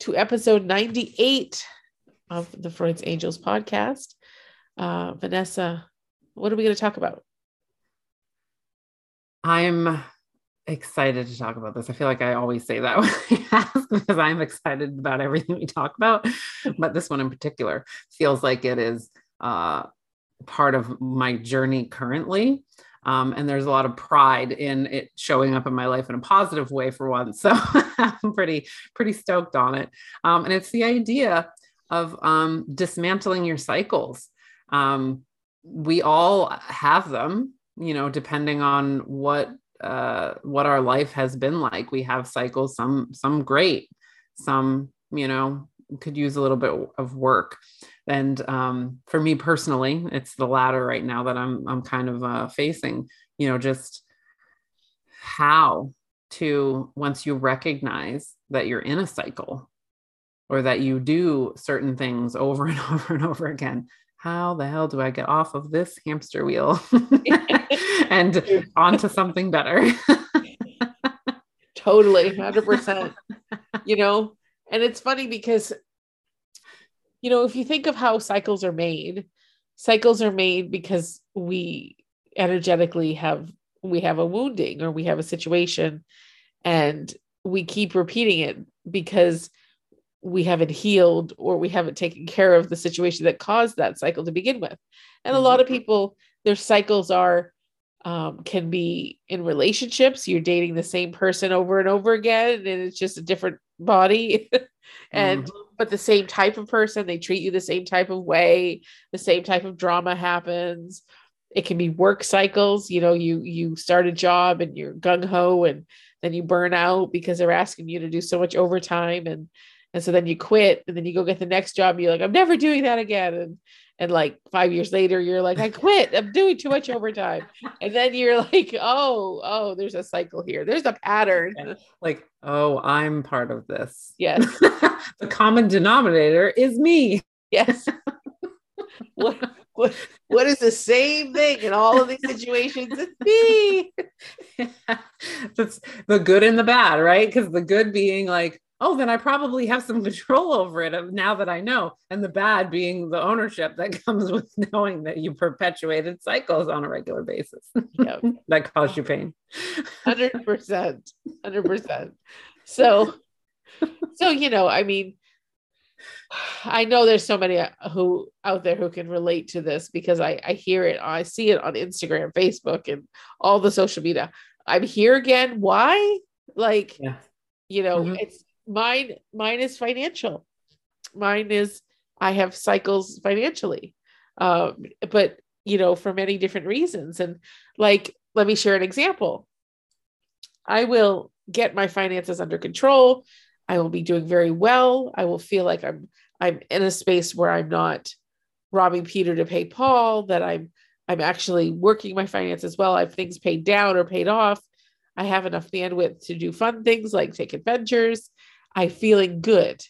to episode 98 of the Freud's Angels podcast. Uh, Vanessa, what are we going to talk about? I'm excited to talk about this. I feel like I always say that when I ask because I'm excited about everything we talk about. But this one in particular feels like it is uh, part of my journey currently. Um, and there's a lot of pride in it showing up in my life in a positive way for once. So I'm pretty, pretty stoked on it. Um, and it's the idea of um, dismantling your cycles. Um, we all have them, you know, depending on what uh, what our life has been like. We have cycles, some some great, some you know could use a little bit of work. And um, for me personally, it's the latter right now that I'm I'm kind of uh, facing. You know, just how to once you recognize that you're in a cycle or that you do certain things over and over and over again how the hell do i get off of this hamster wheel and onto something better totally 100% you know and it's funny because you know if you think of how cycles are made cycles are made because we energetically have we have a wounding or we have a situation and we keep repeating it because we haven't healed or we haven't taken care of the situation that caused that cycle to begin with and a lot of mm-hmm. people their cycles are um, can be in relationships. You're dating the same person over and over again and it's just a different body. And mm-hmm. but the same type of person they treat you the same type of way the same type of drama happens. It can be work cycles you know you you start a job and you're gung-ho and then you burn out because they're asking you to do so much overtime and and so then you quit and then you go get the next job and you're like i'm never doing that again and and like five years later you're like i quit. I'm doing too much overtime. And then you're like oh oh there's a cycle here. There's a pattern. Like oh i'm part of this. Yes. The common denominator is me. Yes. What, what, what is the same thing in all of these situations it's me? Yeah. that's the good and the bad right? Because the good being like oh, then I probably have some control over it now that I know. And the bad being the ownership that comes with knowing that you perpetuated cycles on a regular basis yep. that cause you pain. 100%. 100%. So, so, you know, I mean, I know there's so many uh, who out there who can relate to this because I, I hear it, I see it on Instagram, Facebook, and all the social media. I'm here again. Why? Like, yeah. you know, mm-hmm. it's mine mine is financial. Mine is i have cycles financially. Um, but you know for many different reasons. And like let me share an example. I will get my finances under control. I will be doing very well. I will feel like i'm i'm in a space where i'm not robbing peter to pay paul that i'm i'm actually working my finances well. I have things paid down or paid off. I have enough bandwidth to do fun things like take adventures I feeling good.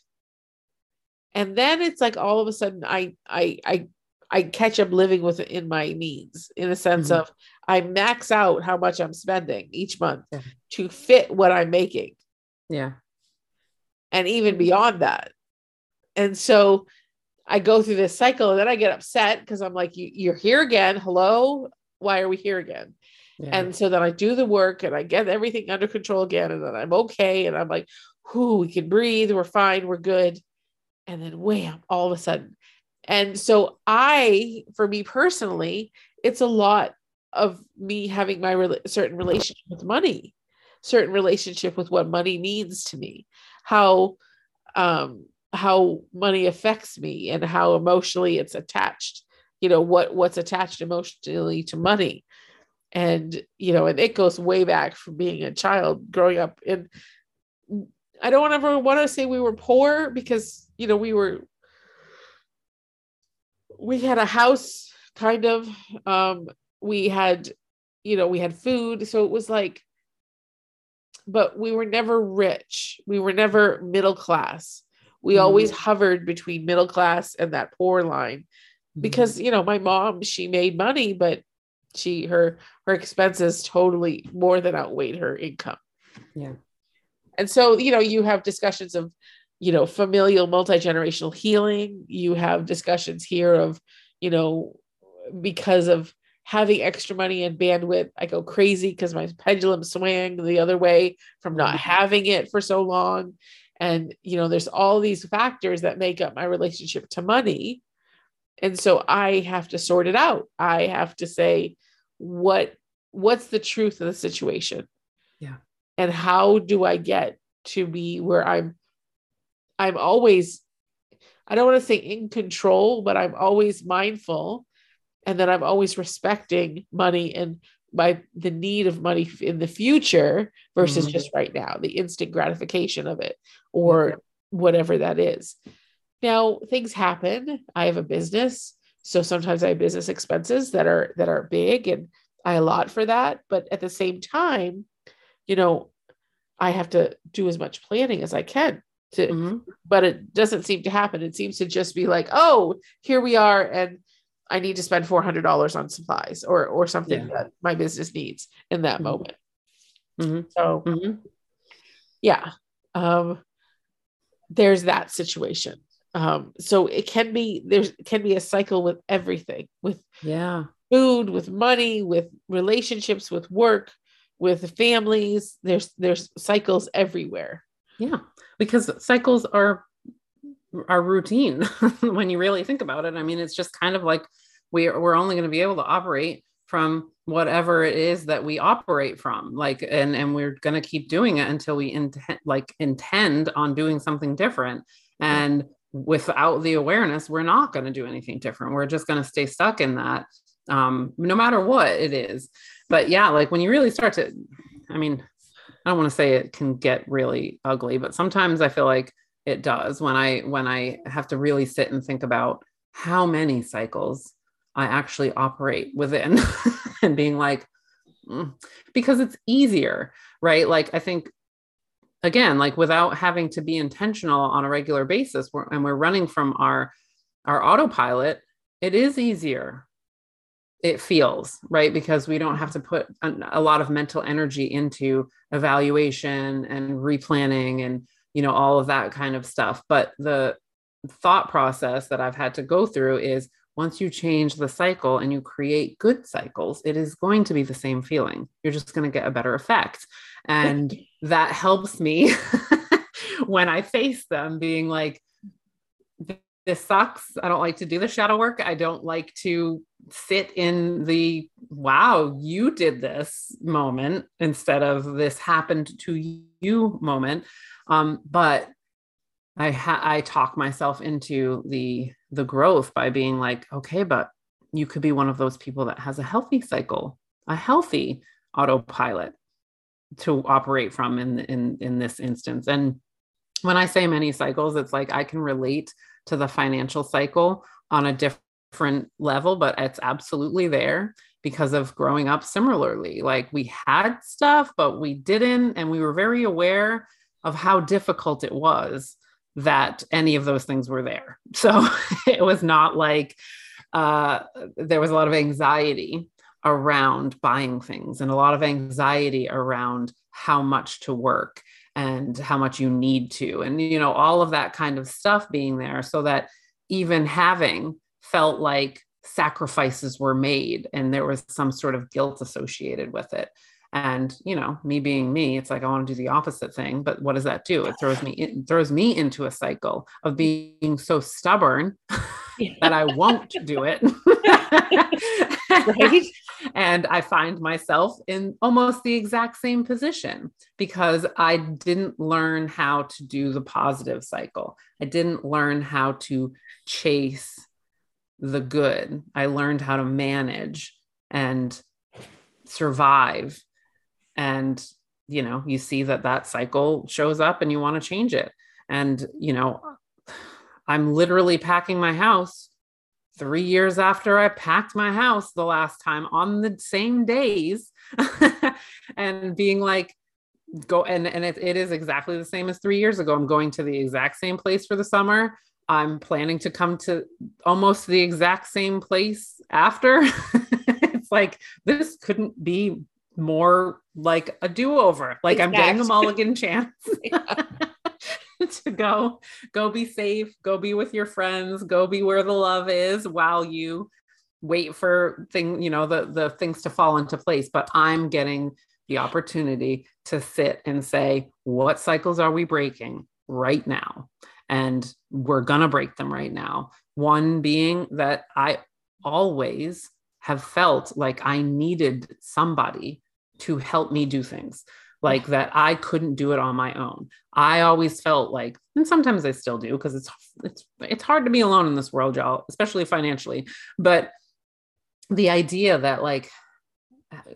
And then it's like all of a sudden I I I I catch up living within my means in a sense mm-hmm. of I max out how much I'm spending each month yeah. to fit what I'm making. Yeah. And even beyond that. And so I go through this cycle and then I get upset because I'm like, you, you're here again. Hello. Why are we here again? Yeah. And so then I do the work and I get everything under control again. And then I'm okay. And I'm like, whoo, we can breathe, we're fine, we're good. And then wham, all of a sudden. And so I, for me personally, it's a lot of me having my re- certain relationship with money, certain relationship with what money means to me, how um how money affects me and how emotionally it's attached you know what what's attached emotionally to money and you know and it goes way back from being a child growing up in I don't ever want to say we were poor because you know we were we had a house kind of um we had you know we had food so it was like but we were never rich. We were never middle class. We Mhm. always hovered between middle class and that poor line because you know my mom she made money but she her her expenses totally more than outweighed her income. Yeah and so you know you have discussions of you know familial multi-generational healing. You have discussions here of you know because of having extra money and bandwidth i go crazy because my pendulum swang the other way from not Mhm. having it for so long. And you know there's all these factors that make up my relationship to money. And so i have to sort it out. I have to say what what's the truth of the situation? Yeah. And how do i get to be where i'm i'm always i don't want to say in control but i'm always mindful and then i'm always respecting money and my the need of money in the future versus Mhm. just right now the instant gratification of it or whatever that is. Now things happen. I have a business. So sometimes i have business expenses that are that are big and i allot for that. But at the same time you know i have to do as much planning as i can to Mhm. but it doesn't seem to happen it seems to just be like oh here we are and i need to spend $400 on supplies or or something Yeah. that my business needs in that Mhm. moment Mhm. so Mhm. yeah um there's that situation um so it can be there's can be a cycle with everything with yeah food with money with relationships with work with families. There's there's cycles everywhere. Yeah, because cycles are are routine when you really think about it. I mean, it's just kind of like we're we're only going to be able to operate from whatever it is that we operate from like and and we're going to keep doing it until we intend like intend on doing something different. And without the awareness we're not going to do anything different. We're just going to stay stuck in that um no matter what it is but yeah like when you really start to i mean I don't want to say it can get really ugly, but sometimes I feel like it does when I when I have to really sit and think about how many cycles I actually operate within and being like mm, because it's easier, right? Like I think again, like without having to be intentional on a regular basis we're, and we're running from our our autopilot, it is easier it feels right? Because we don't have to put a, a lot of mental energy into evaluation and replanning and you know all of that kind of stuff. But the thought process that i've had to go through is once you change the cycle and you create good cycles it is going to be the same feeling. You're just going to get a better effect. And that helps me when i face them being like this sucks. I don't like to do the shadow work. I don't like to sit in the wow, you did this moment instead of this happened to you moment. Um, but I ha- I talk myself into the the growth by being like, okay, but you could be one of those people that has a healthy cycle, a healthy autopilot to operate from in in in this instance. And when I say many cycles, it's like I can relate to the financial cycle on a different level, but it's absolutely there because of growing up similarly. Like we had stuff, but we didn't. And we were very aware of how difficult it was that any of those things were there. So it was not like uh, there was a lot of anxiety around buying things and a lot of anxiety around how much to work and how much you need to and you know all of that kind of stuff being there so that even having felt like sacrifices were made and there was some sort of guilt associated with it. And you know me being me it's like i want to do the opposite thing but what does that do? It throws me it throws me into a cycle of being so stubborn that i won't do it right and I find myself in almost the exact same position because I didn't learn how to do the positive cycle. I didn't learn how to chase the good. I learned how to manage and survive. And, you know, you see that that cycle shows up and you want to change it. And, you know, I'm literally packing my house three years after I packed my house the last time on the same days and being like, go and, and it, it is exactly the same as three years ago. I'm going to the exact same place for the summer. I'm planning to come to almost the exact same place after. it's like this couldn't be more like a do-over. Like exactly. I'm getting a mulligan chance. to go go be safe go be with your friends go be where the love is while you wait for thing you know the the things to fall into place. But i'm getting the opportunity to sit and say what cycles are we breaking right now? And we're going to break them right now. One being that i always have felt like i needed somebody to help me do things like that I couldn't do it on my own. I always felt like, and sometimes I still do because it's it's it's hard to be alone in this world, y'all, especially financially. But the idea that like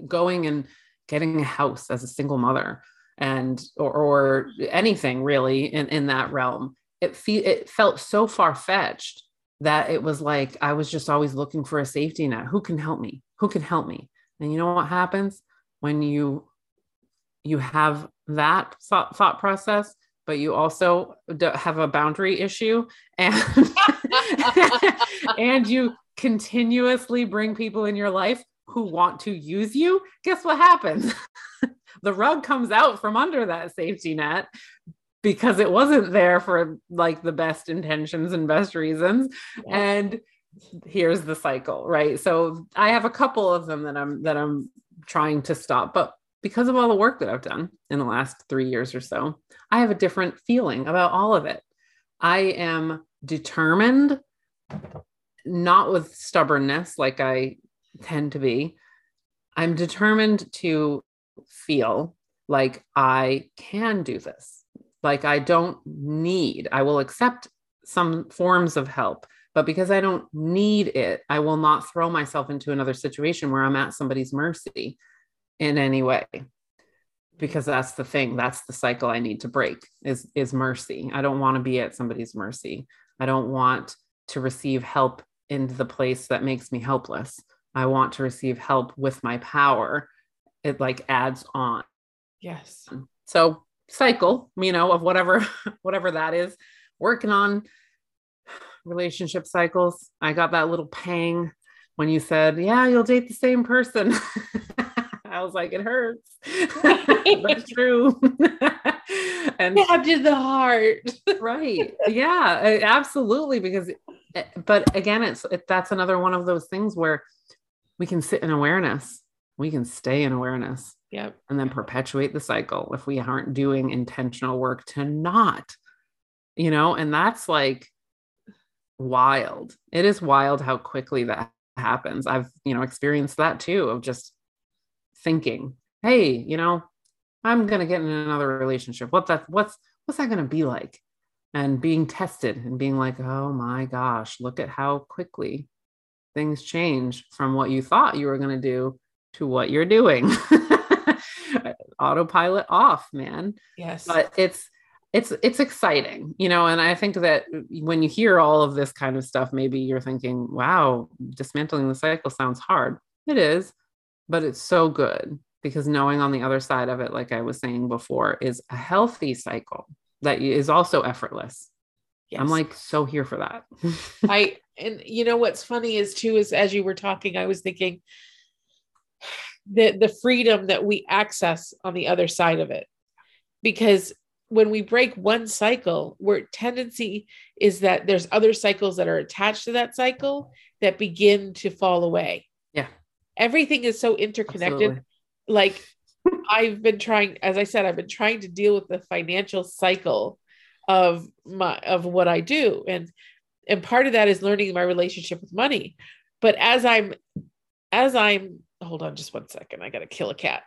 going and getting a house as a single mother and or, or anything really in, in that realm, it fe- it felt so far fetched that it was like I was just always looking for a safety net. Who can help me? Who can help me? And you know what happens when you you have that thought, thought process but you also have a boundary issue and and you continuously bring people in your life who want to use you. Guess what happens? The rug comes out from under that safety net because it wasn't there for like the best intentions and best reasons. Yeah. and here's the cycle right? So i have a couple of them that i'm that i'm trying to stop but because of all the work that I've done in the last three years or so, I have a different feeling about all of it. I am determined, not with stubbornness like I tend to be. I'm determined to feel like I can do this, like I don't need, I will accept some forms of help. But because I don't need it, I will not throw myself into another situation where I'm at somebody's mercy in any way because that's the thing that's the cycle i need to break is is mercy. I don't want to be at somebody's mercy. I don't want to receive help into the place that makes me helpless. I want to receive help with my power. It like adds on. Yes. So cycle you know of whatever whatever that is. Working on relationship cycles. I got that little pang when you said yeah you'll date the same person I was like, it hurts, but it's true. and stabbed in the heart. right. Yeah, absolutely. Because, eh, but again, it's it, that's another one of those things where we can sit in awareness. We can stay in awareness. Yep. And then perpetuate the cycle if we aren't doing intentional work to not, you know, and that's like wild. It is wild how quickly that happens. I've, you know, experienced that too of just thinking, hey, you know, I'm gonna get in another relationship. What that what's what's that gonna be like? And being tested and being like, oh my gosh, look at how quickly things change from what you thought you were gonna do to what you're doing. Autopilot off, man. Yes. But it's it's it's exciting you know and i think that when you hear all of this kind of stuff maybe you're thinking wow dismantling the cycle sounds hard it is but it's so good because knowing on the other side of it, like I was saying before, is a healthy cycle that is also effortless. Yes. I'm like so here for that. I and you know what's funny is too is as you were talking, I was thinking the the freedom that we access on the other side of it. Because when we break one cycle, where tendency is that there's other cycles that are attached to that cycle that begin to fall away everything is so interconnected. Absolutely. Like I've been trying, as I said, I've been trying to deal with the financial cycle of my of what I do. And and part of that is learning my relationship with money. But as I'm as I'm hold on just one second, I gotta kill a cat.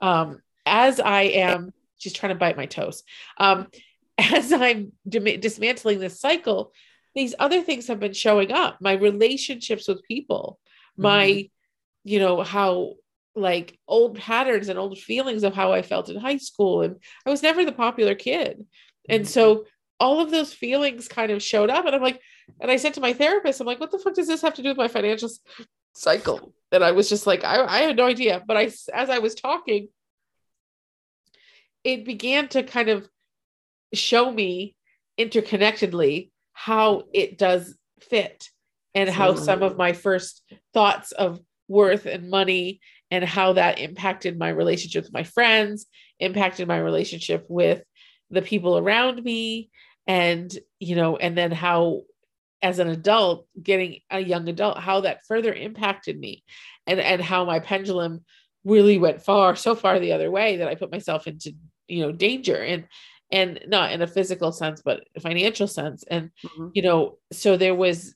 Um, as I am, she's trying to bite my toes. Um, as I'm dismantling this cycle, these other things have been showing up. My relationships with people, my mm-hmm you know, how like old patterns and old feelings of how I felt in high school. And I was never the popular kid. And so mm-hmm. all of those feelings kind of showed up. And I'm like, and I said to my therapist, I'm like, what the fuck does this have to do with my financial cycle? And I was just like, I, I had no idea. But I, as I was talking, it began to kind of show me interconnectedly how it does fit and how some of my first thoughts of worth and money and how that impacted my relationship with my friends, impacted my relationship with the people around me, and you know, and then how as an adult, getting a young adult, how that further impacted me and and how my pendulum really went far, so far the other way that I put myself into, you know, danger and and not in a physical sense, but a financial sense. And mm-hmm. you know, so there was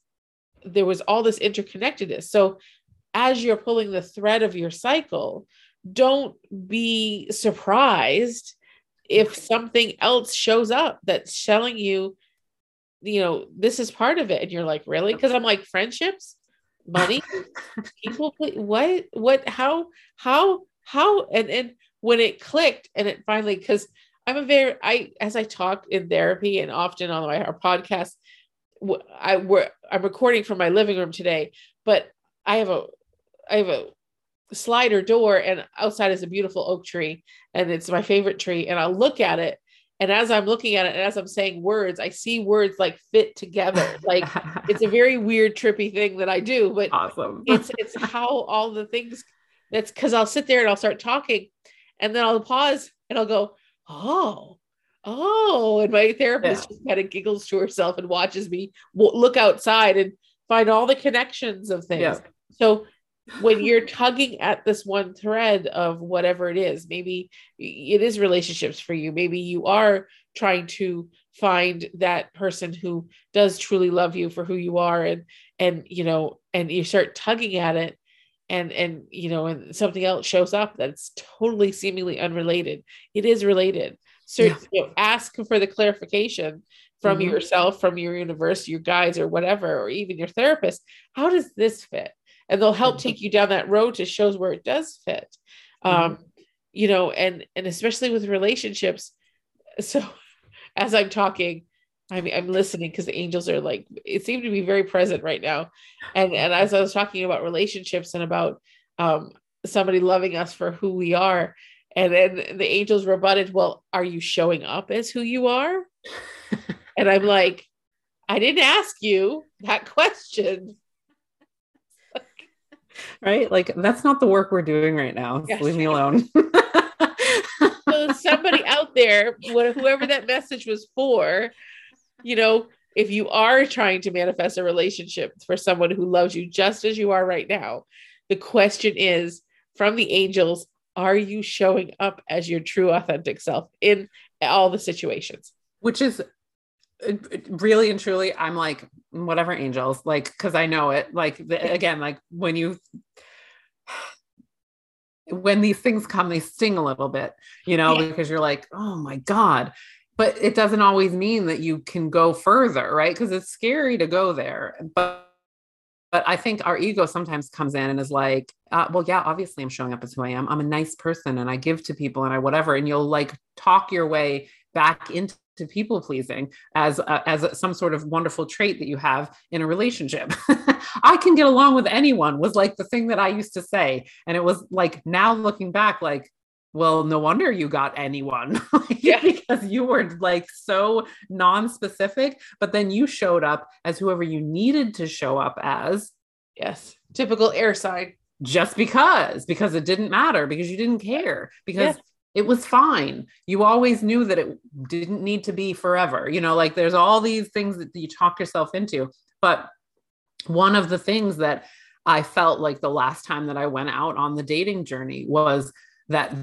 there was all this interconnectedness. So as you're pulling the thread of your cycle, don't be surprised if something else shows up that's telling you, you know, this is part of it. And you're like, really? Because I'm like, friendships, money, people, what, what, how, how, how, and and when it clicked and it finally, because I'm a very, I, as I talk in therapy and often on my our podcast, I we're I'm recording from my living room today, but I have a I have a slider door and outside is a beautiful oak tree and it's my favorite tree and I'll look at it and as I'm looking at it and as I'm saying words I see words like fit together like it's a very weird trippy thing that I do but awesome it's it's how all the things that's cuz I'll sit there and I'll start talking and then I'll pause and I'll go oh oh, and my therapist yeah. just kind of giggles to herself and watches me look outside and find all the connections of things. Yeah. So when you're tugging at this one thread of whatever it is, maybe it is relationships for you. Maybe you are trying to find that person who does truly love you for who you are and and you know and you start tugging at it and and you know and something else shows up that's totally seemingly unrelated it is related so yeah. you know, ask for the clarification from mm-hmm. yourself, from your universe, your guides, or whatever, or even your therapist. How does this fit? And they'll help take you down that road to shows where it does fit. Mm-hmm. Um, you know, and and especially with relationships. So as I'm talking, I mean, I'm listening because the angels are like, it seemed to be very present right now. And and as I was talking about relationships and about um, somebody loving us for who we are, and then the angels rebutted, Well, are you showing up as who you are? and I'm like, I didn't ask you that question. Right? Like, that's not the work we're doing right now. Yes. Leave me alone. so, somebody out there, whoever that message was for, you know, if you are trying to manifest a relationship for someone who loves you just as you are right now, the question is from the angels are you showing up as your true authentic self in all the situations which is uh, really and truly i'm like whatever angels like because i know it like the, again like when you when these things come they sting a little bit you know yeah. because you're like oh my god but it doesn't always mean that you can go further right because it's scary to go there but but I think our ego sometimes comes in and is like, uh, well, yeah, obviously I'm showing up as who I am. I'm a nice person and I give to people and I whatever. And you'll like talk your way back into people pleasing as uh, as some sort of wonderful trait that you have in a relationship. I can get along with anyone was like the thing that I used to say. And it was like now looking back, like, well, no wonder you got anyone yeah. because you were like so non-specific, but then you showed up as whoever you needed to show up as. Yes. Typical air sign. Just because, because it didn't matter, because you didn't care, because. It was fine. You always knew that it didn't need to be forever. You know, like there's all these things that you talk yourself into. But one of the things that I felt like the last time that I went out on the dating journey was that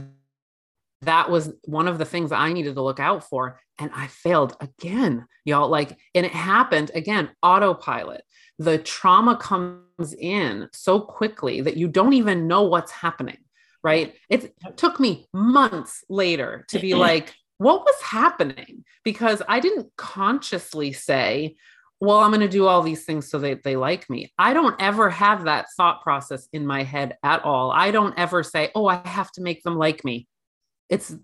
that was one of the things I needed to look out for. And I failed again, y'all. Like, and it happened again, autopilot. The trauma comes in so quickly that you don't even know what's happening, right? It took me months later to be like, what was happening? Because I didn't consciously say, well, I'm going to do all these things so that they like me. I don't ever have that thought process in my head at all. I don't ever say, oh, I have to make them like me it's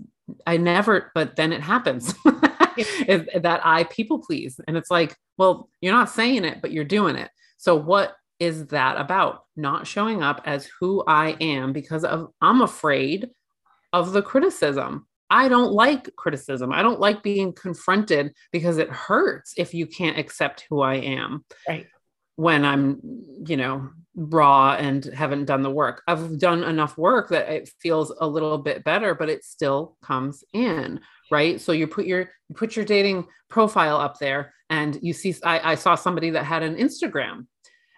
I never, but then it happens. that I people please. And it's like, well, you're not saying it, but you're doing it. So what is that about? Not showing up as who I am because of I'm afraid of the criticism. I don't like criticism. I don't like being confronted because it hurts if you can't accept who I am. Right. When I'm, you know, raw and haven't done the work. I've done enough work that it feels a little bit better, but it still comes in, right? So you put your you put your dating profile up there and you see I, I saw somebody that had an Instagram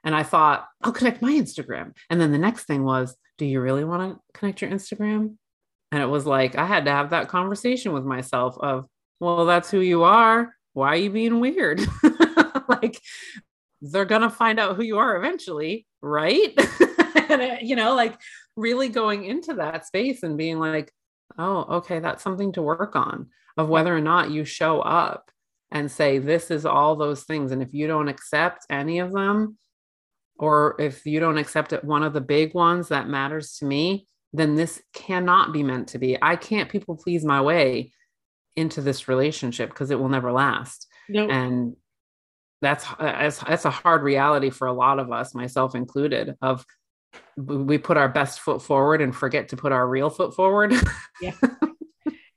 and I thought, I'll connect my Instagram. And then the next thing was, do you really want to connect your Instagram? And it was like, I had to have that conversation with myself of, well, that's who you are. Why are you being weird? like, they're going to find out who you are eventually, right? and, it, you know, like really going into that space and being like, oh, okay, that's something to work on of whether or not you show up and say, this is all those things. And if you don't accept any of them, or if you don't accept it, one of the big ones that matters to me, then this cannot be meant to be. I can't people please my way into this relationship because it will never last. No. And that's uh, that's that's a hard reality for a lot of us, myself included, of we put our best foot forward and forget to put our real foot forward. Yeah.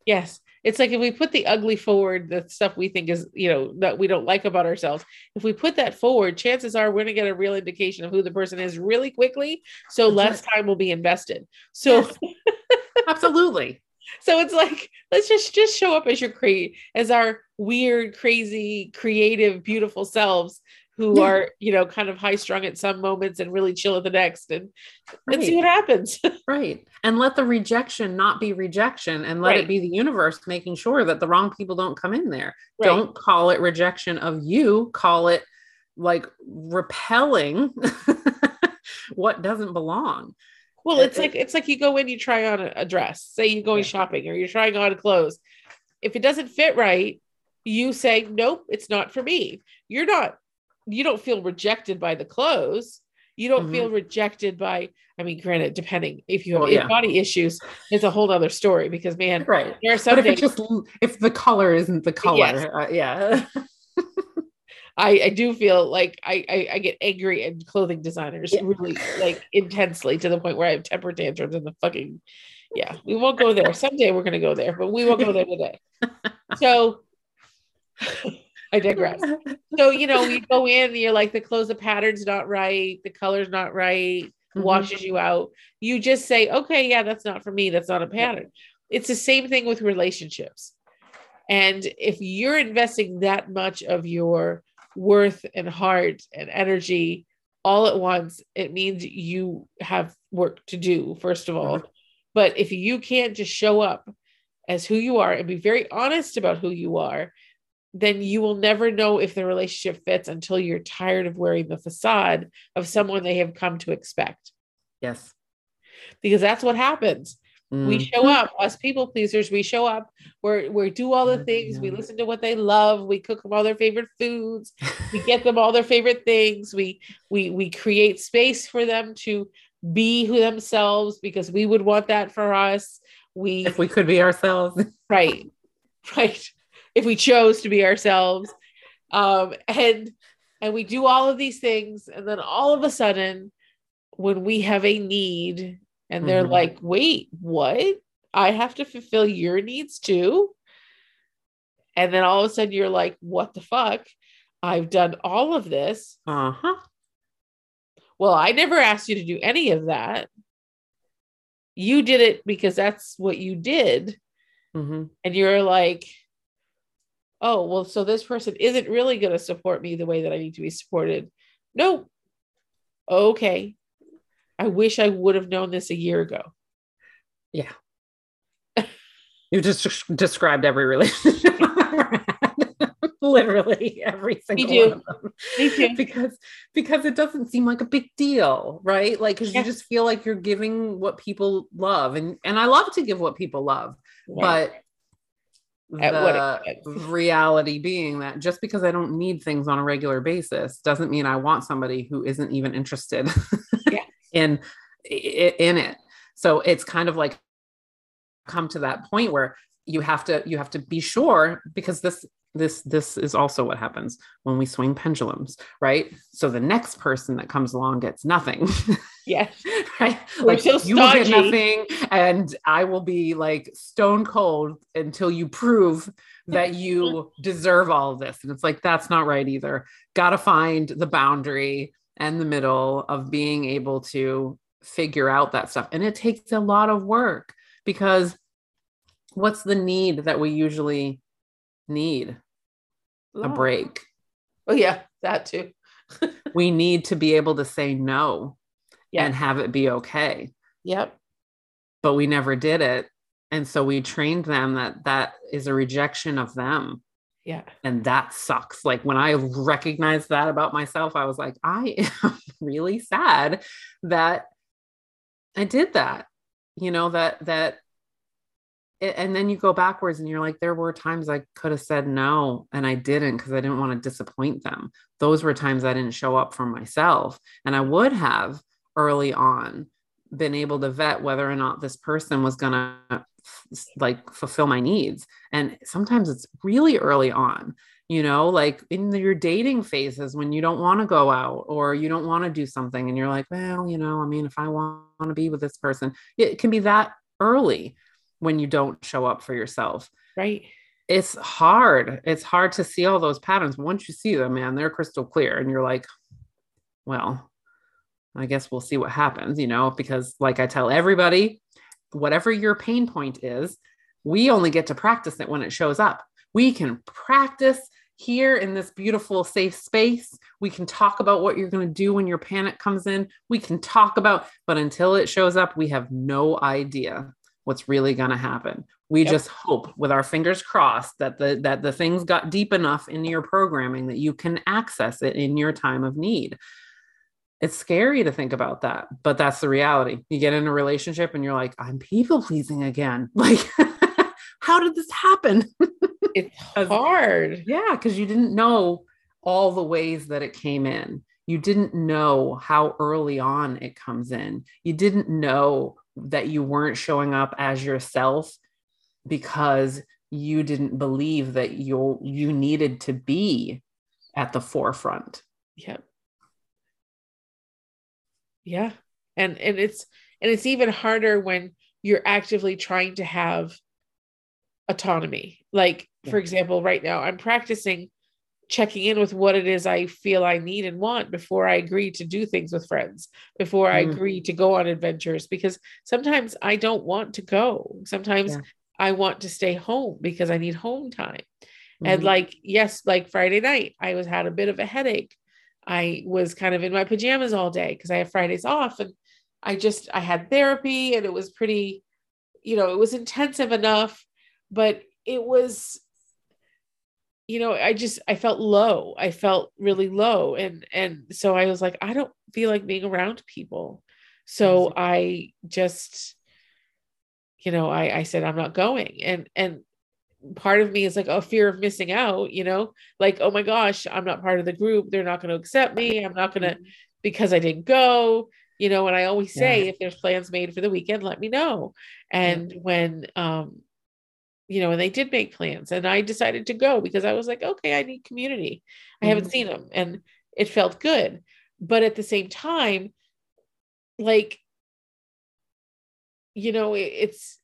yes. It's like if we put the ugly forward, the stuff we think is, you know, that we don't like about ourselves, if we put that forward, chances are we're going to get a real indication of who the person is really quickly. So less time will be invested. So absolutely. So it's like, let's just just show up as your create as our weird, crazy, creative, beautiful selves who yeah. are you know kind of high strung at some moments and really chill at the next and right. and see what happens right and let the rejection not be rejection and let right. it be the universe making sure that the wrong people don't come in there right. don't call it rejection of you call it like repelling what doesn't belong well it's it, like it's like you go in you try on a dress say you're going yeah. shopping or you're trying on clothes if it doesn't fit right you say nope it's not for me you're not you don't feel rejected by the clothes you don't mm-hmm. feel rejected by i mean granted depending if you have yeah. body issues it's a whole other story because man right there are some but if, days, just, if the color isn't the color yes. uh, yeah I, I do feel like I, I, I get angry at clothing designers yeah. really like intensely to the point where I have temper tantrums and the fucking yeah we won't go there someday we're gonna go there but we won't go there today so I digress. so, you know, you go in, you're like, the clothes, the pattern's not right, the color's not right, mm-hmm. washes you out. You just say, okay, yeah, that's not for me. That's not a pattern. It's the same thing with relationships. And if you're investing that much of your worth and heart and energy all at once, it means you have work to do, first of all. Mm-hmm. But if you can't just show up as who you are and be very honest about who you are then you will never know if the relationship fits until you're tired of wearing the facade of someone they have come to expect. Yes. Because that's what happens. Mm. We show up, us people pleasers, we show up, we we do all the things, we listen to what they love, we cook them all their favorite foods, we get them all their favorite things, we we we create space for them to be who themselves because we would want that for us. We if we could be ourselves. Right. Right if we chose to be ourselves. Um, and and we do all of these things, and then all of a sudden, when we have a need, and they're mm-hmm. like, "Wait, what? I have to fulfill your needs too." And then all of a sudden, you're like, "What the fuck? I've done all of this." Uh huh. Well, I never asked you to do any of that. You did it because that's what you did. Mm-hmm. And you're like, oh, well, so this person isn't really going to support me the way that I need to be supported. No. Okay. I wish I would have known this a year ago. Yeah. you just described every relationship. Literally every single Me one of them. Me too. because because it doesn't seem like a big deal, right? Like because you just feel like you're giving what people love, and and I love to give what people love, yeah. but the reality being that just because I don't need things on a regular basis doesn't mean I want somebody who isn't even interested in in it. So it's kind of like come to that point where you have to you have to be sure because this this this is also what happens when we swing pendulums right? So the next person that comes along gets nothing yes right? We're like you will get nothing and i will be like stone cold until you prove that you deserve all of this. And it's like that's not right either. Got to find the boundary and the middle of being able to figure out that stuff. And it takes a lot of work because what's the need that we usually need? A break. oh yeah that too. We need to be able to say no And have it be okay. Yep. But we never did it. And so we trained them that that is a rejection of them. Yeah. And that sucks. Like when i recognized that about myself i was like i am really sad that i did that. You know that that and then you go backwards and you're like there were times i could have said no and i didn't because i didn't want to disappoint them. Those were times i didn't show up for myself and i would have early on been able to vet whether or not this person was going to like fulfill my needs. And sometimes it's really early on you know like in your dating phases when you don't want to go out or you don't want to do something and you're like well you know i mean if i want to be with this person it can be that early when you don't show up for yourself. Right. It's hard. It's hard to see all those patterns. Once you see them man they're crystal clear and you're like well i guess we'll see what happens you know because like i tell everybody whatever your pain point is we only get to practice it when it shows up. We can practice here in this beautiful safe space. We can talk about what you're going to do when your panic comes in. We can talk about but until it shows up we have no idea what's really going to happen. We Yep. just hope with our fingers crossed that the that the things got deep enough into your programming that you can access it in your time of need it's scary to think about that but that's the reality. You get in a relationship and you're like i'm people pleasing again. Like how did this happen? It's hard. Yeah because you didn't know all the ways that it came in. You didn't know how early on it comes in. You didn't know that you weren't showing up as yourself because you didn't believe that you you needed to be at the forefront. Yep. Yeah. And and it's and it's even harder when you're actively trying to have autonomy. Like for example, right now I'm practicing checking in with what it is I feel I need and want before I agree to do things with friends, before I Mm. agree to go on adventures because sometimes I don't want to go. Sometimes Yeah. I want to stay home because I need home time. And Mhm. like, yes, like Friday night, I was had a bit of a headache. I was kind of in my pajamas all day because I have Fridays off. And I just I had therapy and it was pretty, you know, it was intensive enough, but it was, you know, I just I felt low. I felt really low. And and so I was like, I don't feel like being around people. So I just, you know, I I said I'm not going. And and part of me is like a fear of missing out, you know, like, oh my gosh, I'm not part of the group. They're not going to accept me. I'm not going to, because I didn't go, you know, and I always say, Yeah. if there's plans made for the weekend, let me know. And when, um, you know, and they did make plans and I decided to go because I was like, okay, I need community. I haven't Mhm. seen them and it felt good. But at the same time, like, you know, it, it's,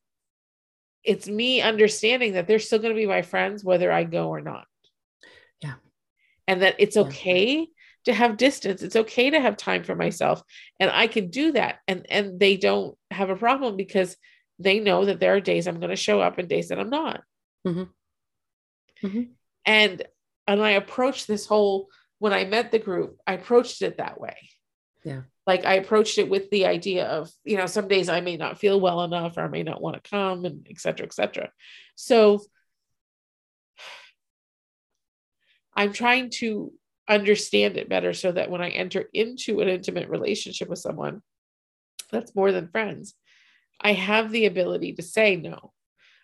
it's me understanding that they're still going to be my friends whether I go or not. Yeah. And that it's Yeah. okay to have distance. It's okay to have time for myself and I can do that and and they don't have a problem because they know that there are days I'm going to show up and days that I'm not. Mhm. Mhm. And and I approached this whole when I met the group, I approached it that way. Yeah. Like I approached it with the idea of, you know, some days I may not feel well enough or I may not want to come and et cetera, et cetera. So I'm trying to understand it better so that when I enter into an intimate relationship with someone that's more than friends, I have the ability to say no.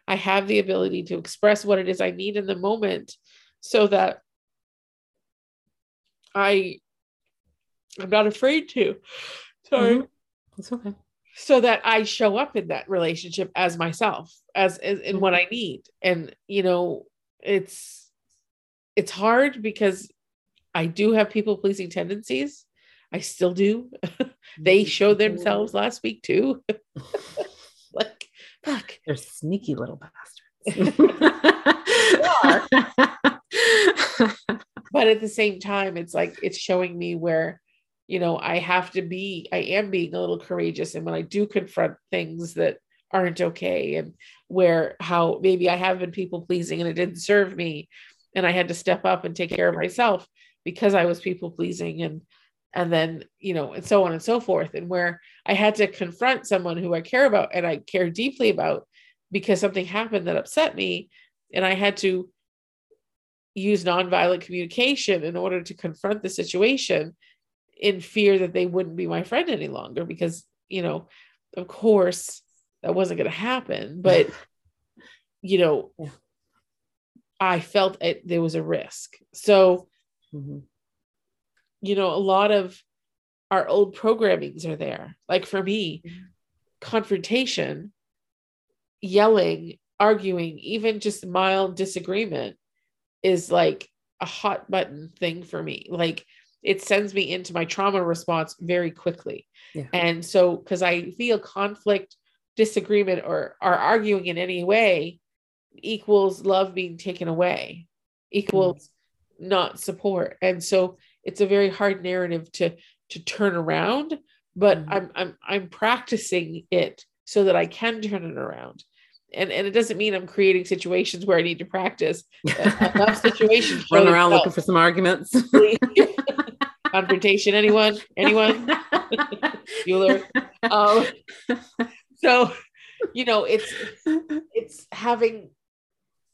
I have the ability to express what it is I need in the moment so that I I'm not afraid to. Sorry. Mhm. It's okay. so that I show up in that relationship as myself, as, as in what I need. And you know, it's it's hard because I do have people pleasing tendencies. I still do. they Mm-hmm. showed themselves last week too. like, fuck. They're sneaky little bastards. But at the same time, it's like it's showing me where, you know, I have to be, I am being a little courageous. And when I do confront things that aren't okay, and where how maybe I have been people pleasing and it didn't serve me, and I had to step up and take care of myself because I was people pleasing and and then you know and so on and so forth and where i had to confront someone who i care about and i care deeply about because something happened that upset me and i had to use nonviolent communication in order to confront the situation in fear that they wouldn't be my friend any longer because you know of course that wasn't going to happen but you know Yeah. i felt it, there was a risk so Mhm. you know, a lot of our old programmings are there. Like for me, Mhm. confrontation, yelling, arguing, even just mild disagreement is like a hot button thing for me. Like it sends me into my trauma response very quickly. Yeah. And so, because I feel conflict, disagreement, or, or arguing in any way equals love being taken away, equals not support. And so it's a very hard narrative to to turn around, but Mhm. I'm I'm I'm practicing it so that I can turn it around. And and it doesn't mean I'm creating situations where I need to practice. Enough situations show Run around looking for some arguments. confrontation. Anyone? Anyone? Bueller. Um, so you know, it's it's having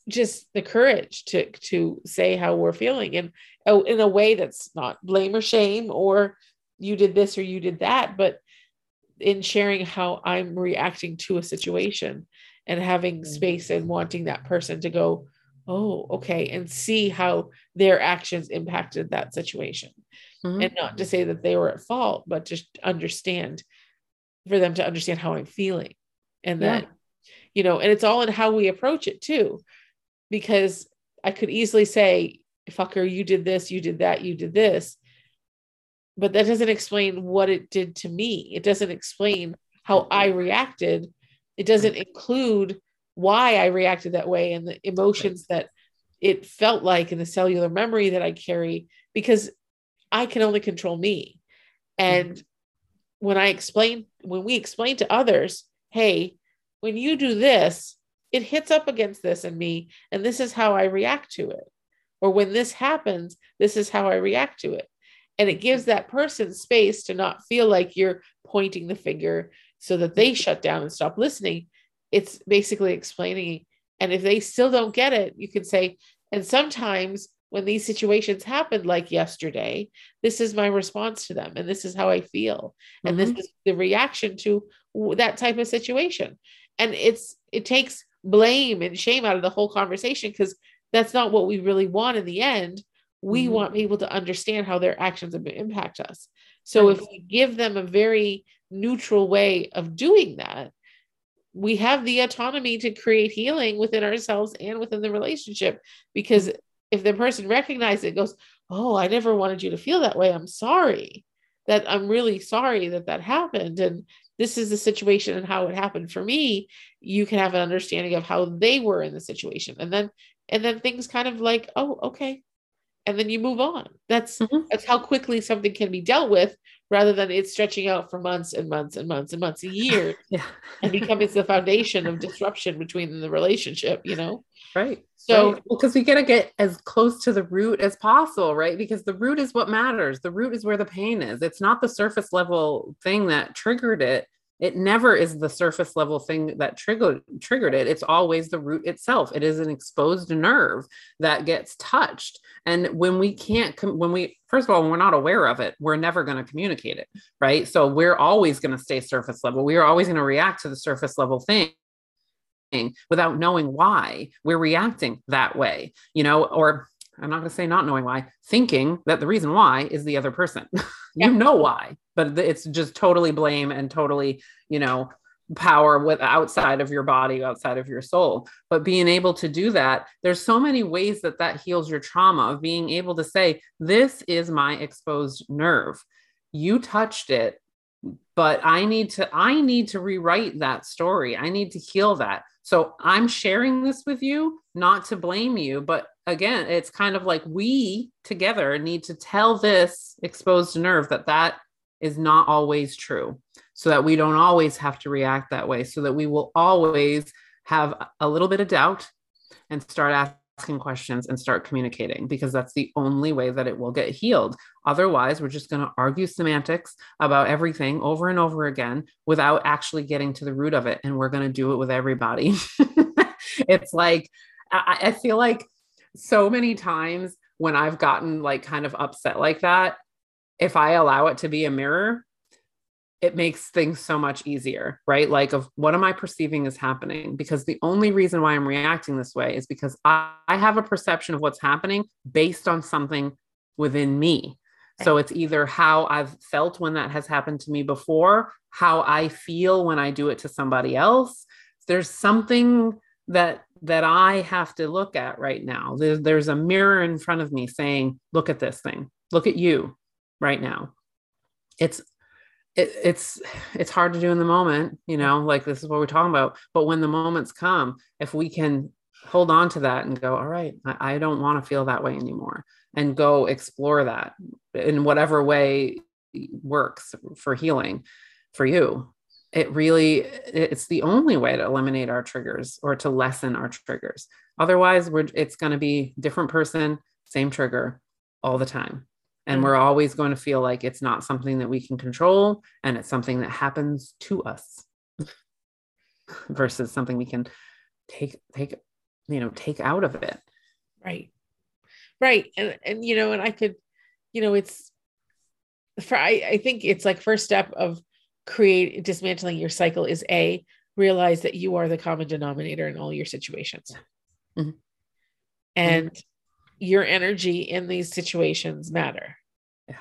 just the courage to to say how we're feeling and oh, in a way that's not blame or shame or you did this or you did that but in sharing how i'm reacting to a situation and having Mm. space and wanting that person to go oh okay and see how their actions impacted that situation Mhm. and not to say that they were at fault but just understand for them to understand how i'm feeling and Yeah. that you know and it's all in how we approach it too because i could easily say fucker you did this you did that you did this but that doesn't explain what it did to me it doesn't explain how i reacted it doesn't include why i reacted that way and the emotions that it felt like in the cellular memory that i carry because i can only control me. And mm-hmm. when i explain when we explain to others hey when you do this it hits up against this in me and this is how i react to it. Or when this happens this is how i react to it. And it gives that person space to not feel like you're pointing the finger so that they shut down and stop listening. It's basically explaining. And if they still don't get it you can say and sometimes when these situations happen like yesterday this is my response to them and this is how i feel. And this is the reaction to that type of situation. And it's it takes blame and shame out of the whole conversation because that's not what we really want in the end. We Mhm. want people to understand how their actions im- impact us. So if we give them a very neutral way of doing that we have the autonomy to create healing within ourselves and within the relationship because if the person recognizes it goes oh i never wanted you to feel that way. I'm sorry that i'm really sorry that that happened. And this is the situation and how it happened for me. You can have an understanding of how they were in the situation. And then and then things kind of like oh okay. And then you move on. That's Mhm. that's how quickly something can be dealt with rather than it stretching out for months and months and months and months a year yeah. and becoming the foundation of disruption between the relationship you know Right. so right. because we got to get as close to the root as possible, right? Because the root is what matters. The root is where the pain is. It's not the surface level thing that triggered it. It never is the surface level thing that triggered triggered it. It's always the root itself. It is an exposed nerve that gets touched. And when we can't, com- when we first of all, when we're not aware of it, we're never going to communicate it, right? So we're always going to stay surface level. We are always going to react to the surface level thing without knowing why we're reacting that way, you know, or I'm not going to say not knowing why, thinking that the reason why is the other person. you know why but it's just totally blame and totally you know power with outside of your body outside of your soul. But being able to do that there's so many ways that that heals your trauma of being able to say this is my exposed nerve. You touched it but i need to i need to rewrite that story. I need to heal that. So i'm sharing this with you not to blame you but again it's kind of like we together need to tell this exposed nerve that that is not always true so that we don't always have to react that way so that we will always have a little bit of doubt and start asking questions and start communicating because that's the only way that it will get healed. Otherwise we're just going to argue semantics about everything over and over again without actually getting to the root of it and we're going to do it with everybody. It's like I, I feel like so many times when I've gotten like kind of upset like that, if I allow it to be a mirror, it makes things so much easier, right? Like, of what am I perceiving is happening? Because the only reason why I'm reacting this way is because I, I have a perception of what's happening based on something within me. So it's either how I've felt when that has happened to me before, how I feel when I do it to somebody else. There's something that that I have to look at right now. There's, there's a mirror in front of me saying, look at this thing. Look at you right now. It's it, it's it's hard to do in the moment, you know, like this is what we're talking about. But when the moments come, if we can hold on to that and go, all right, I, I don't want to feel that way anymore, and go explore that in whatever way works for healing for you it really it's the only way to eliminate our triggers or to lessen our triggers. Otherwise we're it's going to be different person same trigger all the time and mm-hmm. we're always going to feel like it's not something that we can control and it's something that happens to us versus something we can take take you know take out of it right right and and you know and i could you know it's for i i think it's like first step of create dismantling your cycle is a realize that you are the common denominator in all your situations mm-hmm. and mm-hmm. Your energy in these situations matter. Yeah.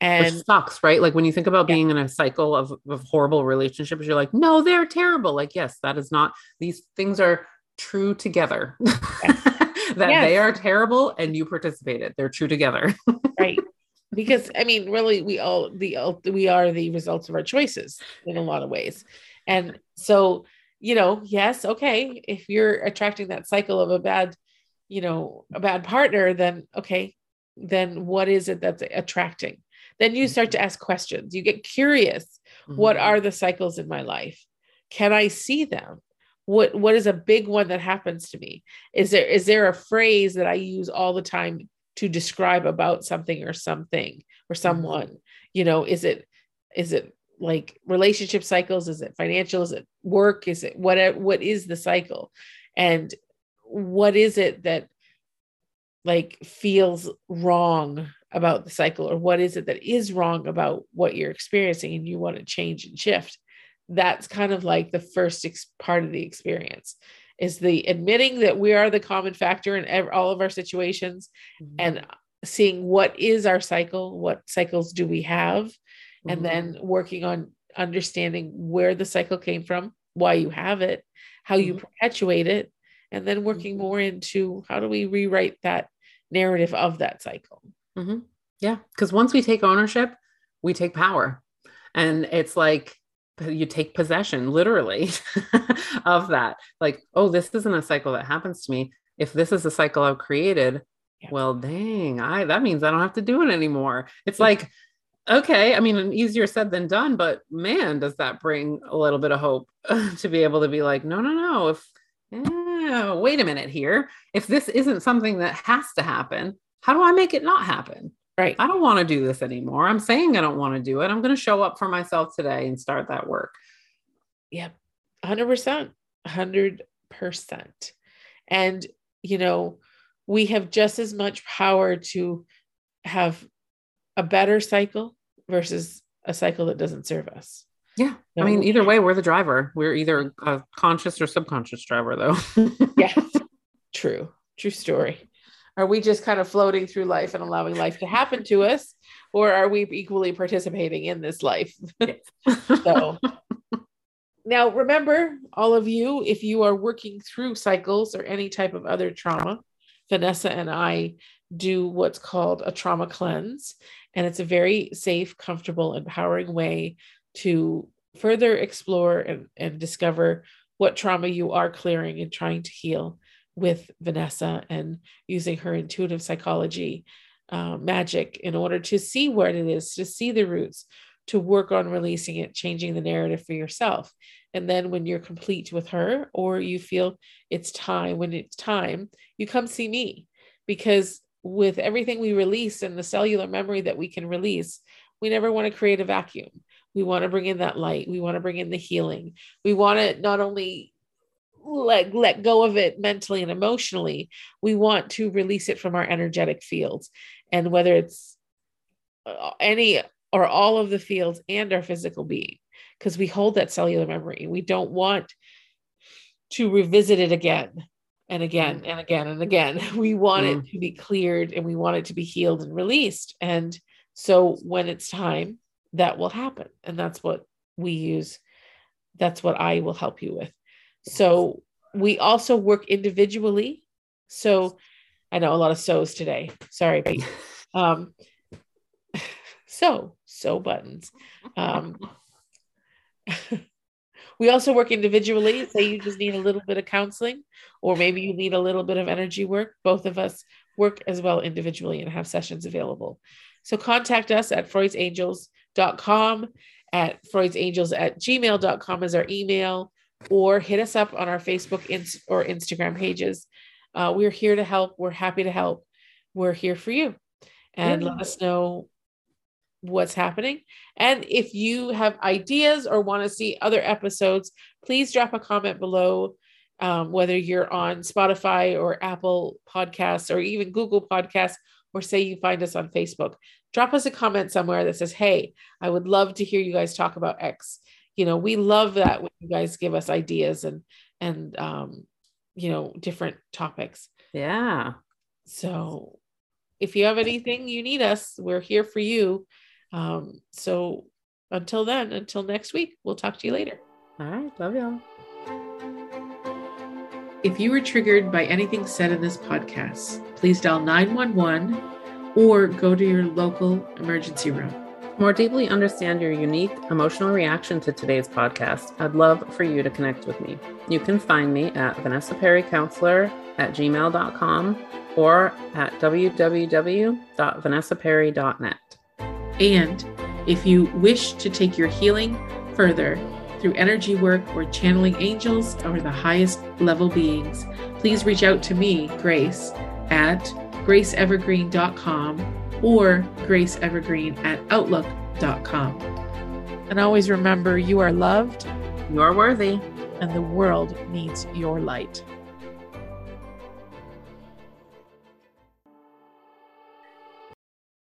And Which sucks right? Like when you think about yeah. being in a cycle of, of horrible relationships you're like no they're terrible. Like yes that is not these things are true together. Yes. that yes. they are terrible and you participated. They're true together. Right. Because I mean, really, we all the we are the results of our choices in a lot of ways, and so you know, yes, okay, if you're attracting that cycle of a bad, you know, a bad partner, then okay, then what is it that's attracting? Then you start to ask questions. You get curious. Mm-hmm. What are the cycles in my life? Can I see them? What what is a big one that happens to me? Is there is there a phrase that I use all the time to describe about something or something or mm-hmm. someone mm-hmm. you know is it is it like relationship cycles is it financial is it work is it what what is the cycle and what is it that like feels wrong about the cycle or what is it that is wrong about what you're experiencing and you want to change and shift that's kind of like the first ex- part of the experience is the admitting that we are the common factor in ev- all of our situations mm-hmm. and seeing what is our cycle, what cycles do we have, mm-hmm. and then working on understanding where the cycle came from, why you have it, how mm-hmm. you perpetuate it, and then working mm-hmm. more into how do we rewrite that narrative of that cycle. Mm-hmm. Yeah, because once we take ownership, we take power. And it's like you take possession literally of that like oh this isn't a cycle that happens to me if this is a cycle i've created yeah. well dang i that means i don't have to do it anymore it's like okay i mean easier said than done but man does that bring a little bit of hope to be able to be like no no no if yeah, wait a minute here if this isn't something that has to happen how do i make it not happen Right. I don't want to do this anymore. I'm saying I don't want to do it. I'm going to show up for myself today and start that work. Yep. 100%. 100%. And, you know, we have just as much power to have a better cycle versus a cycle that doesn't serve us. Yeah. I mean, either way, we're the driver. We're either a conscious or subconscious driver, though. yeah. True. True story. Are we just kind of floating through life and allowing life to happen to us? or are we equally participating in this life? so now remember, all of you, if you are working through cycles or any type of other trauma, Vanessa and I do what's called a trauma cleanse. And it's a very safe, comfortable, empowering way to further explore and, and discover what trauma you are clearing and trying to heal with Vanessa and using her intuitive psychology uh, magic in order to see what it is, to see the roots, to work on releasing it, changing the narrative for yourself. And then when you're complete with her, or you feel it's time, when it's time, you come see me. Because with everything we release and the cellular memory that we can release, we never want to create a vacuum. We want to bring in that light. We want to bring in the healing. We want to not only let, let go of it mentally and emotionally, we want to release it from our energetic fields. And whether it's uh, any or all of the fields and our physical being, because we hold that cellular memory. We don't want to revisit it again and again and again and again. We want mm. it to be cleared and we want it to be healed and released. And so when it's time, that will happen. And that's what we use. That's what I will help you with. So we also work individually. So I know a lot of sews today. Sorry, Pete. Um, so, sew buttons. Um, we also work individually. Say you just need a little bit of counseling, or maybe you need a little bit of energy work. Both of us work as well individually and have sessions available. So contact us at freudsangels.com, at freudsangels at gmail.com is our email or hit us up on our Facebook or Instagram pages. Uh, we're here to help. We're happy to help. We're here for you. And let us know what's happening. And if you have ideas or want to see other episodes, please drop a comment below, um, whether you're on Spotify or Apple Podcasts or even Google Podcasts, or say you find us on Facebook. Drop us a comment somewhere that says, Hey, I would love to hear you guys talk about X. You know we love that when you guys give us ideas and and um you know different topics. Yeah. So if you have anything you need us. We're here for you. Um so until then until next week we'll talk to you later. All right. Love y'all if you were triggered by anything said in this podcast please dial 911 or go to your local emergency room more deeply understand your unique emotional reaction to today's podcast, I'd love for you to connect with me. You can find me at Vanessa Perry Counselor at gmail.com or at www.vanessaperry.net. And if you wish to take your healing further through energy work or channeling angels or the highest level beings, please reach out to me, Grace, at graceevergreen.com or graceevergreen at outlook.com. And always remember you are loved, you're worthy, and the world needs your light.